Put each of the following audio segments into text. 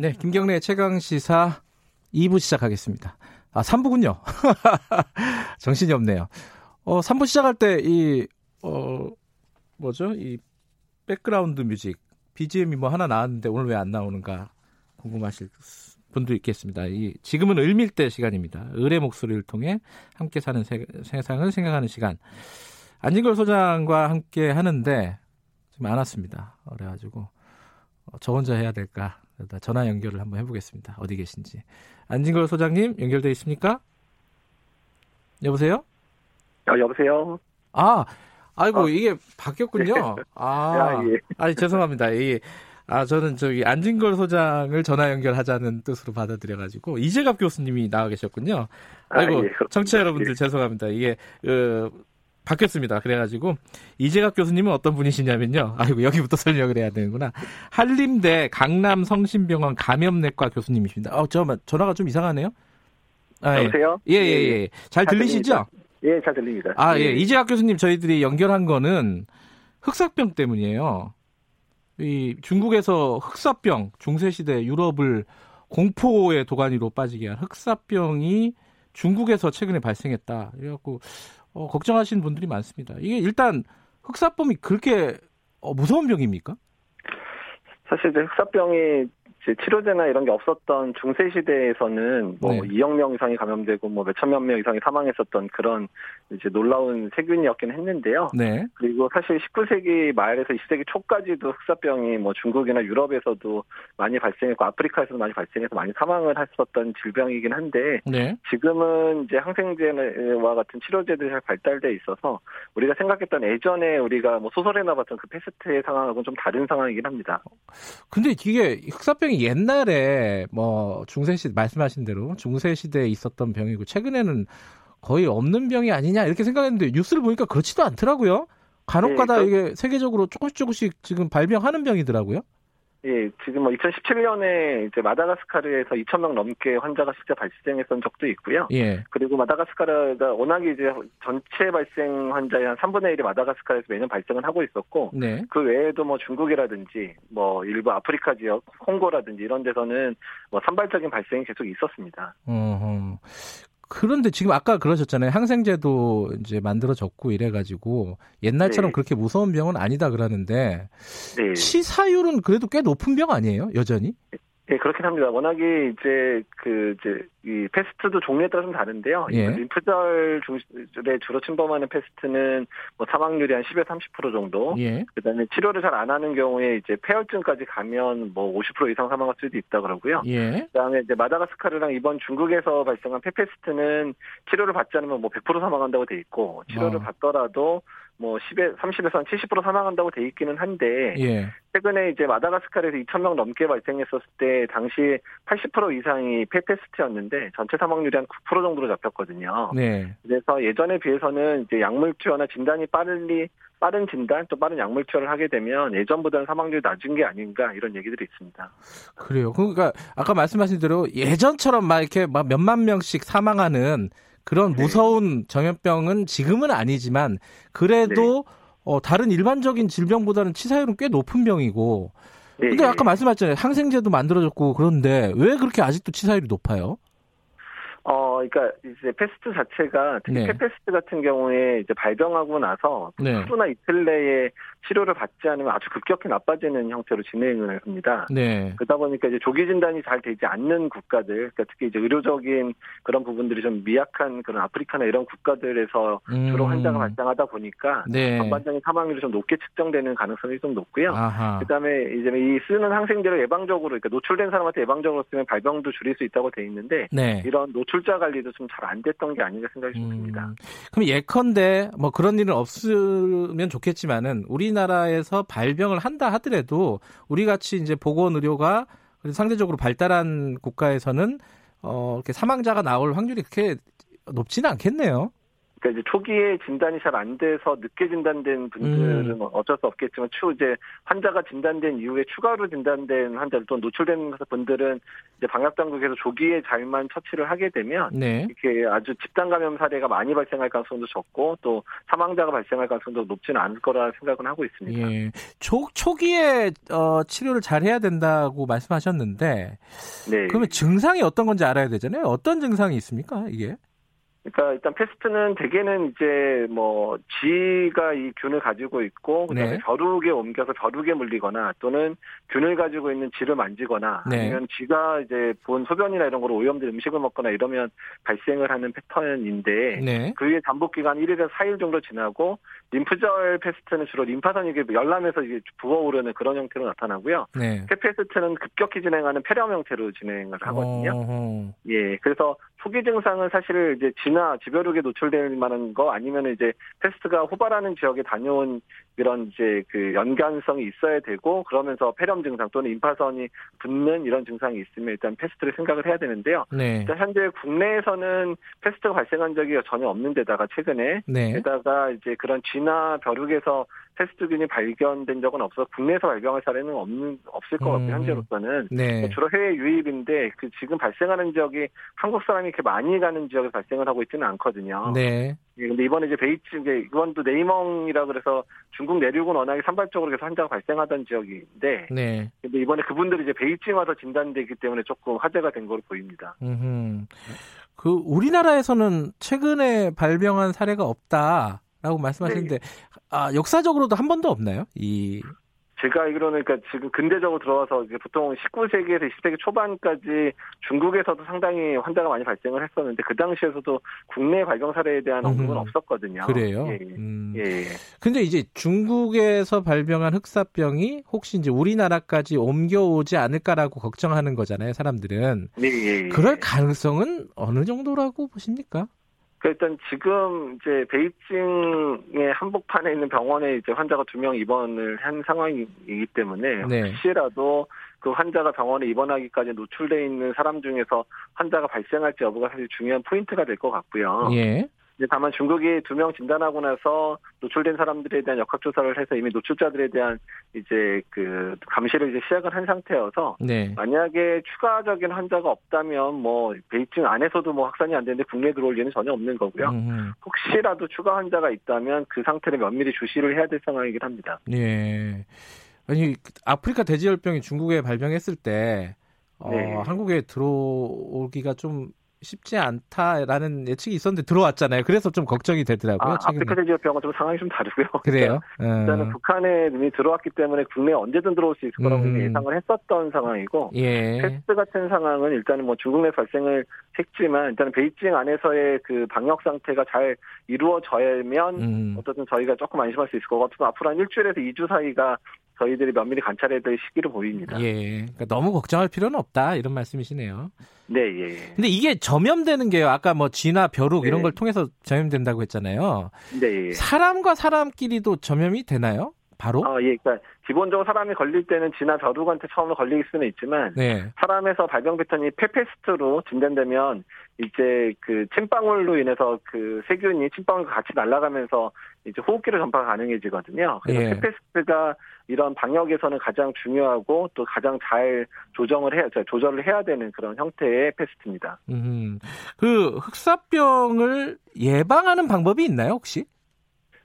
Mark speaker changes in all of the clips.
Speaker 1: 네, 김경래 최강 시사 2부 시작하겠습니다. 아, 3부군요. 정신이 없네요. 어, 3부 시작할 때 이 어, 뭐죠? 이 백그라운드 뮤직 BGM이 뭐 하나 나왔는데 오늘 왜 안 나오는가 궁금하실 분도 있겠습니다. 이 지금은 을밀대 시간입니다. 을의 목소리를 통해 함께 사는 세, 세상을 생각하는 시간. 안진걸 소장과 함께 하는데 지금 안 왔습니다. 그래가지고 어, 저 혼자 해야 될까? 전화 연결을 한번 해보겠습니다. 어디 계신지. 안진걸 소장님 연결돼 있습니까? 여보세요?
Speaker 2: 아, 여보세요?
Speaker 1: 아, 아이고, 어. 이게 바뀌었군요. 네. 아,
Speaker 2: 아, 예.
Speaker 1: 아니, 죄송합니다. 이, 아, 저는 저기 안진걸 소장을 전화 연결하자는 뜻으로 받아들여가지고, 이재갑 교수님이 나와 계셨군요. 아이고, 아, 예. 청취자 여러분들 예. 죄송합니다. 이게, 그, 바뀌었습니다. 그래가지고 이재갑 교수님은 어떤 분이시냐면요. 아이고 여기부터 설명을 해야 되는구나. 한림대 강남 성심병원 감염내과 교수님이십니다. 어, 저 전화가 좀 이상하네요.
Speaker 2: 아, 예. 여보세요?
Speaker 1: 예, 예, 예. 예. 잘, 잘 들리시죠?
Speaker 2: 예, 잘 들립니다.
Speaker 1: 아, 예. 예. 이재학 교수님 저희들이 연결한 거는 흑사병 때문이에요. 이 중국에서 흑사병, 중세시대 유럽을 공포의 도가니로 빠지게 한 흑사병이 중국에서 최근에 발생했다. 그래갖고 어, 걱정하시는 분들이 많습니다. 이게 일단 흑사병이 그렇게 어, 무서운 병입니까?
Speaker 2: 사실 흑사병이 치료제나 이런 게 없었던 중세 시대에서는 뭐 네. 2억 명 이상이 감염되고 뭐 몇천만 명 이상이 사망했었던 그런 이제 놀라운 세균이었긴 했는데요.
Speaker 1: 네.
Speaker 2: 그리고 사실 19세기 말에서 20세기 초까지도 흑사병이 뭐 중국이나 유럽에서도 많이 발생했고 아프리카에서도 많이 발생해서 많이 사망을 했었던 질병이긴 한데
Speaker 1: 네.
Speaker 2: 지금은 이제 항생제와 같은 치료제들이 잘 발달돼 있어서 우리가 생각했던 예전에 우리가 뭐 소설에나 봤던 그 패스트의 상황하고는 좀 다른 상황이긴 합니다.
Speaker 1: 근데 이게 흑사병 병이 옛날에 뭐 중세 시 말씀하신 대로 중세 시대에 있었던 병이고 최근에는 거의 없는 병이 아니냐 이렇게 생각했는데 뉴스를 보니까 그렇지도 않더라고요. 간혹가다 네, 이게 세계적으로 조금씩 조금씩 지금 발병하는 병이더라고요.
Speaker 2: 예, 지금 뭐 2017년에 이제 마다가스카르에서 2,000명 넘게 환자가 실제 발생했던 적도 있고요.
Speaker 1: 예.
Speaker 2: 그리고 마다가스카르가 워낙에 이제 전체 발생 환자의 한 3분의 1이 마다가스카르에서 매년 발생을 하고 있었고,
Speaker 1: 네.
Speaker 2: 그 외에도 뭐 중국이라든지 뭐 일부 아프리카 지역, 홍고라든지 이런 데서는 뭐 산발적인 발생이 계속 있었습니다.
Speaker 1: 어 그런데 지금 아까 그러셨잖아요. 항생제도 이제 만들어졌고 이래가지고 옛날처럼 네. 그렇게 무서운 병은 아니다 그러는데 네. 치사율은 그래도 꽤 높은 병 아니에요? 여전히?
Speaker 2: 예, 그렇긴 합니다. 워낙에 이제 그 이제 이 페스트도 종류에 따라 좀 다른데요.
Speaker 1: 예.
Speaker 2: 림프절 중에 주로 침범하는 페스트는 뭐 사망률이 한 10에서 30% 정도.
Speaker 1: 예.
Speaker 2: 그다음에 치료를 잘 안 하는 경우에 이제 패혈증까지 가면 뭐 50% 이상 사망할 수도 있다 그러고요.
Speaker 1: 예.
Speaker 2: 그다음에 이제 마다가스카르랑 이번 중국에서 발생한 폐페스트는 치료를 받지 않으면 뭐 100% 사망한다고 돼 있고 치료를 어. 받더라도 뭐 10에 30에서 한 70% 사망한다고 돼 있기는 한데
Speaker 1: 예.
Speaker 2: 최근에 이제 마다가스카르에서 2,000명 넘게 발생했었을 때 당시 80% 이상이 폐페스트였는데 전체 사망률이 한 9% 정도로 잡혔거든요.
Speaker 1: 네.
Speaker 2: 그래서 예전에 비해서는 이제 약물 투여나 진단이 빠르리 빠른 진단 또 빠른 약물 투여를 하게 되면 예전보다는 사망률이 낮은 게 아닌가 이런 얘기들이 있습니다.
Speaker 1: 그래요. 그러니까 아까 말씀하신 대로 예전처럼 막 이렇게 막 몇만 명씩 사망하는 그런 네. 무서운 전염병은 지금은 아니지만 그래도 네. 어, 다른 일반적인 질병보다는 치사율은 꽤 높은 병이고. 네. 근데 아까 말씀하셨잖아요. 항생제도 만들어졌고 그런데 왜 그렇게 아직도 치사율이 높아요?
Speaker 2: 어, 그러니까 이제 페스트 자체가 특히 네. 폐페스트 같은 경우에 이제 발병하고 나서 네. 하루나 이틀 내에 치료를 받지 않으면 아주 급격히 나빠지는 형태로 진행을 합니다.
Speaker 1: 네.
Speaker 2: 그러다 보니까 이제 조기 진단이 잘 되지 않는 국가들, 그러니까 특히 이제 의료적인 그런 부분들이 좀 미약한 그런 아프리카나 이런 국가들에서 음. 주로 환자가 발생하다 보니까
Speaker 1: 네.
Speaker 2: 전반적인 사망률이 좀 높게 측정되는 가능성이 좀 높고요. 아하. 그다음에 이제 이 쓰는 항생제를 예방적으로 그러니까 노출된 사람한테 예방적으로 쓰면 발병도 줄일 수 있다고 돼 있는데
Speaker 1: 네.
Speaker 2: 이런 노출자 관리도 좀 잘 안 됐던 게 아닌가 생각이 음. 듭니다.
Speaker 1: 그럼 예컨대 뭐 그런 일은 없으면 좋겠지만은 우리 우리나라에서 발병을 한다 하더라도 우리 같이 이제 보건 의료가 상대적으로 발달한 국가에서는 어 이렇게 사망자가 나올 확률이 그렇게 높지는 않겠네요.
Speaker 2: 그러니까 이제 초기에 진단이 잘 안 돼서 늦게 진단된 분들은 음. 어쩔 수 없겠지만 추 이제 환자가 진단된 이후에 추가로 진단된 환자들 또 노출된 분들은 이제 방역 당국에서 조기에 잘만 처치를 하게 되면 네. 이렇게 아주 집단 감염 사례가 많이 발생할 가능성도 적고 또 사망자가 발생할 가능성도 높지는 않을 거라 생각은 하고 있습니다.
Speaker 1: 예. 초 초기에 어, 치료를 잘 해야 된다고 말씀하셨는데 네. 그러면 증상이 어떤 건지 알아야 되잖아요. 어떤 증상이 있습니까? 이게?
Speaker 2: 그러니까 일단 패스트는 대개는 이제 뭐 쥐가 이 균을 가지고 있고 그다음에 네. 벼룩에 옮겨서 벼룩에 물리거나 또는 균을 가지고 있는 쥐를 만지거나 네. 아니면 쥐가 이제 본 소변이나 이런 걸로 오염된 음식을 먹거나 이러면 발생을 하는 패턴인데 네. 그에 잠복 기간 1일에서 4일 정도 지나고 림프절 페스트는 주로 림파선이 열람해서 이게 부어오르는 그런 형태로 나타나고요. 네. 폐페스트는 급격히 진행하는 폐렴 형태로 진행을 하거든요. 어허. 예, 그래서 초기 증상은 사실 이제 쥐나 쥐벼룩에 노출될 만한 거 아니면 이제 페스트가 호발하는 지역에 다녀온 이런 이제 그 연관성이 있어야 되고 그러면서 폐렴 증상 또는 임파선이 붓는 이런 증상이 있으면 일단 페스트를 생각을 해야 되는데요. 네. 일단 현재 국내에서는 페스트가 발생한 적이 전혀 없는 데다가 최근에 네. 게다가 이제 그런 쥐나 벼룩에서 패스트균이 발견된 적은 없어 국내에서 발병할 사례는 없는 없을 것 같아요 음. 현재로서는 네. 주로 해외 유입인데 그 지금 발생하는 지역이 한국 사람이 이렇게 많이 가는 지역에 발생을 하고 있지는 않거든요. 네. 예, 근데 이번에 이제 베이징 이번도 네이멍이라 그래서 중국 내륙은 워낙에 산발적으로 계속 환자가 발생하던 지역인데 네. 근데 이번에 그분들이 이제 베이징 와서 진단되기 때문에 조금 화제가 된 걸로 보입니다. 음흠.
Speaker 1: 그 우리나라에서는 최근에 발병한 사례가 없다 라고 말씀하셨는데 네. 아 역사적으로도 한 번도 없나요? 이
Speaker 2: 제가 알기로는 그러니까 지금 근대적으로 들어와서 이제 보통 19세기에서 20세기 초반까지 중국에서도 상당히 환자가 많이 발생을 했었는데 그 당시에서도 국내 발병 사례에 대한 언급은 음, 없었거든요.
Speaker 1: 그래요. 예, 예. 음. 예, 예. 근데 이제 중국에서 발병한 흑사병이 혹시 이제 우리나라까지 옮겨오지 않을까라고 걱정하는 거잖아요, 사람들은. 네, 예, 예. 그럴 가능성은 어느 정도라고 보십니까?
Speaker 2: 그 일단 지금 이제 베이징의 한복판에 있는 병원에 이제 환자가 두 명 입원을 한 상황이기 때문에 네. 혹시라도 그 환자가 병원에 입원하기까지 노출돼 있는 사람 중에서 환자가 발생할지 여부가 사실 중요한 포인트가 될 것 같고요. 예. 다만 중국이 두 명 진단하고 나서 노출된 사람들에 대한 역학조사를 해서 이미 노출자들에 대한 이제 그 감시를 이제 시작을 한 상태여서 네. 만약에 추가적인 환자가 없다면 뭐 베이징 안에서도 뭐 확산이 안 되는데 국내에 들어올 리는 전혀 없는 거고요. 음흠. 혹시라도 추가 환자가 있다면 그 상태를 면밀히 주시를 해야 될 상황이긴 합니다.
Speaker 1: 네. 아니 아프리카 돼지열병이 중국에 발병했을 때 어, 네. 한국에 들어오기가 좀 쉽지 않다라는 예측이 있었는데 들어왔잖아요. 그래서 좀 걱정이 되더라고요.
Speaker 2: 아, 아프리카 돼지열병은 좀 상황이 좀 다르고요.
Speaker 1: 그래요?
Speaker 2: 일단은 음. 북한에 이미 들어왔기 때문에 국내에 언제든 들어올 수 있을 거라고 음. 예상을 했었던 상황이고 예. 패스트 같은 상황은 일단은 뭐 중국 내 발생을 했지만 일단은 베이징 안에서의 그 방역 상태가 잘 이루어져야면 음. 어쨌든 저희가 조금 안심할 수 있을 것 같고 앞으로 한 일주일에서 2주 사이가 저희들이 면밀히 관찰해야 될 시기로 보입니다.
Speaker 1: 예. 그러니까 너무 걱정할 필요는 없다 이런 말씀이시네요.
Speaker 2: 네, 예.
Speaker 1: 근데 이게 점염되는 게요. 아까 뭐 쥐나 벼룩 네. 이런 걸 통해서 점염된다고 했잖아요. 네. 예. 사람과 사람끼리도 점염이 되나요? 바로?
Speaker 2: 아, 예. 그러니까 기본적으로 사람이 걸릴 때는 쥐나 벼룩한테 처음에 걸릴 수는 있지만 네. 사람에서 발병 패턴이 페페스트로 진단되면 이제 그 침방울로 인해서 그 세균이 침방울과 같이 날아가면서 이제 호흡기로 전파가 가능해지거든요. 그래서 예. 페페스트가 이런 방역에서는 가장 중요하고 또 가장 잘 조정을 해야 조절을 해야 되는 그런 형태의 페스트입니다. 음,
Speaker 1: 그 흑사병을 예방하는 방법이 있나요 혹시?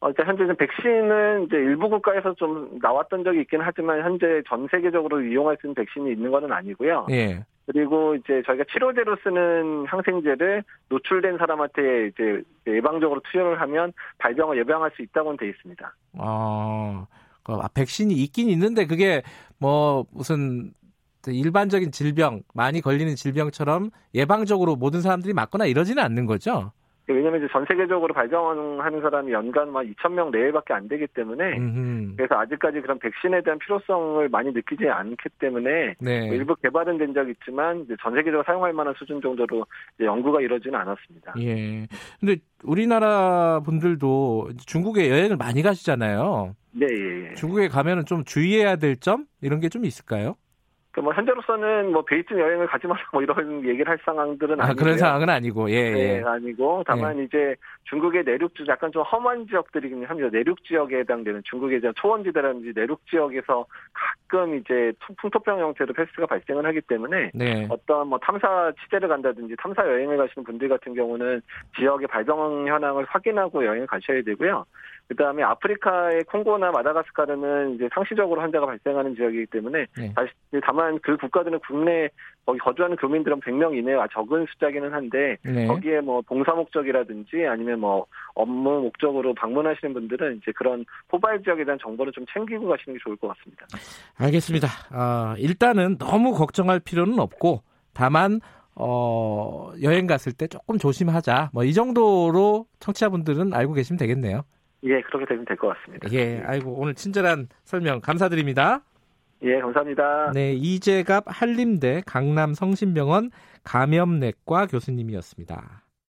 Speaker 2: 어, 일단 현재는 백신은 이제 일부 국가에서 좀 나왔던 적이 있긴 하지만 현재 전 세계적으로 이용할 수 있는 백신이 있는 것은 아니고요. 예. 그리고 이제 저희가 치료제로 쓰는 항생제를 노출된 사람한테 이제 예방적으로 투여를 하면 발병을 예방할 수 있다고는 돼 있습니다.
Speaker 1: 아, 그 아, 백신이 있긴 있는데 그게 뭐 무슨 일반적인 질병 많이 걸리는 질병처럼 예방적으로 모든 사람들이 맞거나 이러지는 않는 거죠?
Speaker 2: 왜냐하면 이제 전 세계적으로 발병하는 사람이 연간 만 2천 명 내외밖에 안 되기 때문에 음흠. 그래서 아직까지 그런 백신에 대한 필요성을 많이 느끼지 않기 때문에 네. 뭐 일부 개발은 된 적이 있지만 전 세계적으로 사용할 만한 수준 정도로 연구가 이루어지는 않았습니다.
Speaker 1: 예. 근데 우리나라 분들도 중국에 여행을 많이 가시잖아요.
Speaker 2: 네. 예, 예.
Speaker 1: 중국에 가면은 좀 주의해야 될 점 이런 게 좀 있을까요?
Speaker 2: 뭐 현재로서는 뭐 베이징 여행을 가지 마라 뭐 이런 얘기를 할 상황들은
Speaker 1: 아, 그런 상황은 아니고 예, 예.
Speaker 2: 네, 아니고 다만 예. 이제 중국의 내륙 주 약간 좀 험한 지역들이긴 합니다. 내륙 지역에 해당되는 중국의 초원지대라든지 내륙 지역에서 가끔 이제 풍토병 형태로 페스트가 발생을 하기 때문에 네. 어떤 뭐 탐사 취재를 간다든지 탐사 여행을 가시는 분들 같은 경우는 지역의 발병 현황을 확인하고 여행을 가셔야 되고요. 그다음에 아프리카의 콩고나 마다가스카르는 이제 상시적으로 환자가 발생하는 지역이기 때문에 네. 다만 그 국가들은 국내 거기 거주하는 교민들은 100명 이내와 적은 숫자기는 한데 네. 거기에 뭐 봉사 목적이라든지 아니면 뭐 업무 목적으로 방문하시는 분들은 이제 그런 호발 지역에 대한 정보를 좀 챙기고 가시는 게 좋을 것 같습니다.
Speaker 1: 알겠습니다. 어, 일단은 너무 걱정할 필요는 없고 다만 어, 여행 갔을 때 조금 조심하자. 뭐 이 정도로 청취자분들은 알고 계시면 되겠네요.
Speaker 2: 예, 그렇게 되면 될 것 같습니다.
Speaker 1: 예, 아이고 오늘 친절한 설명 감사드립니다.
Speaker 2: 예, 감사합니다.
Speaker 1: 네, 이재갑 한림대 강남 성심병원 감염내과 교수님이었습니다.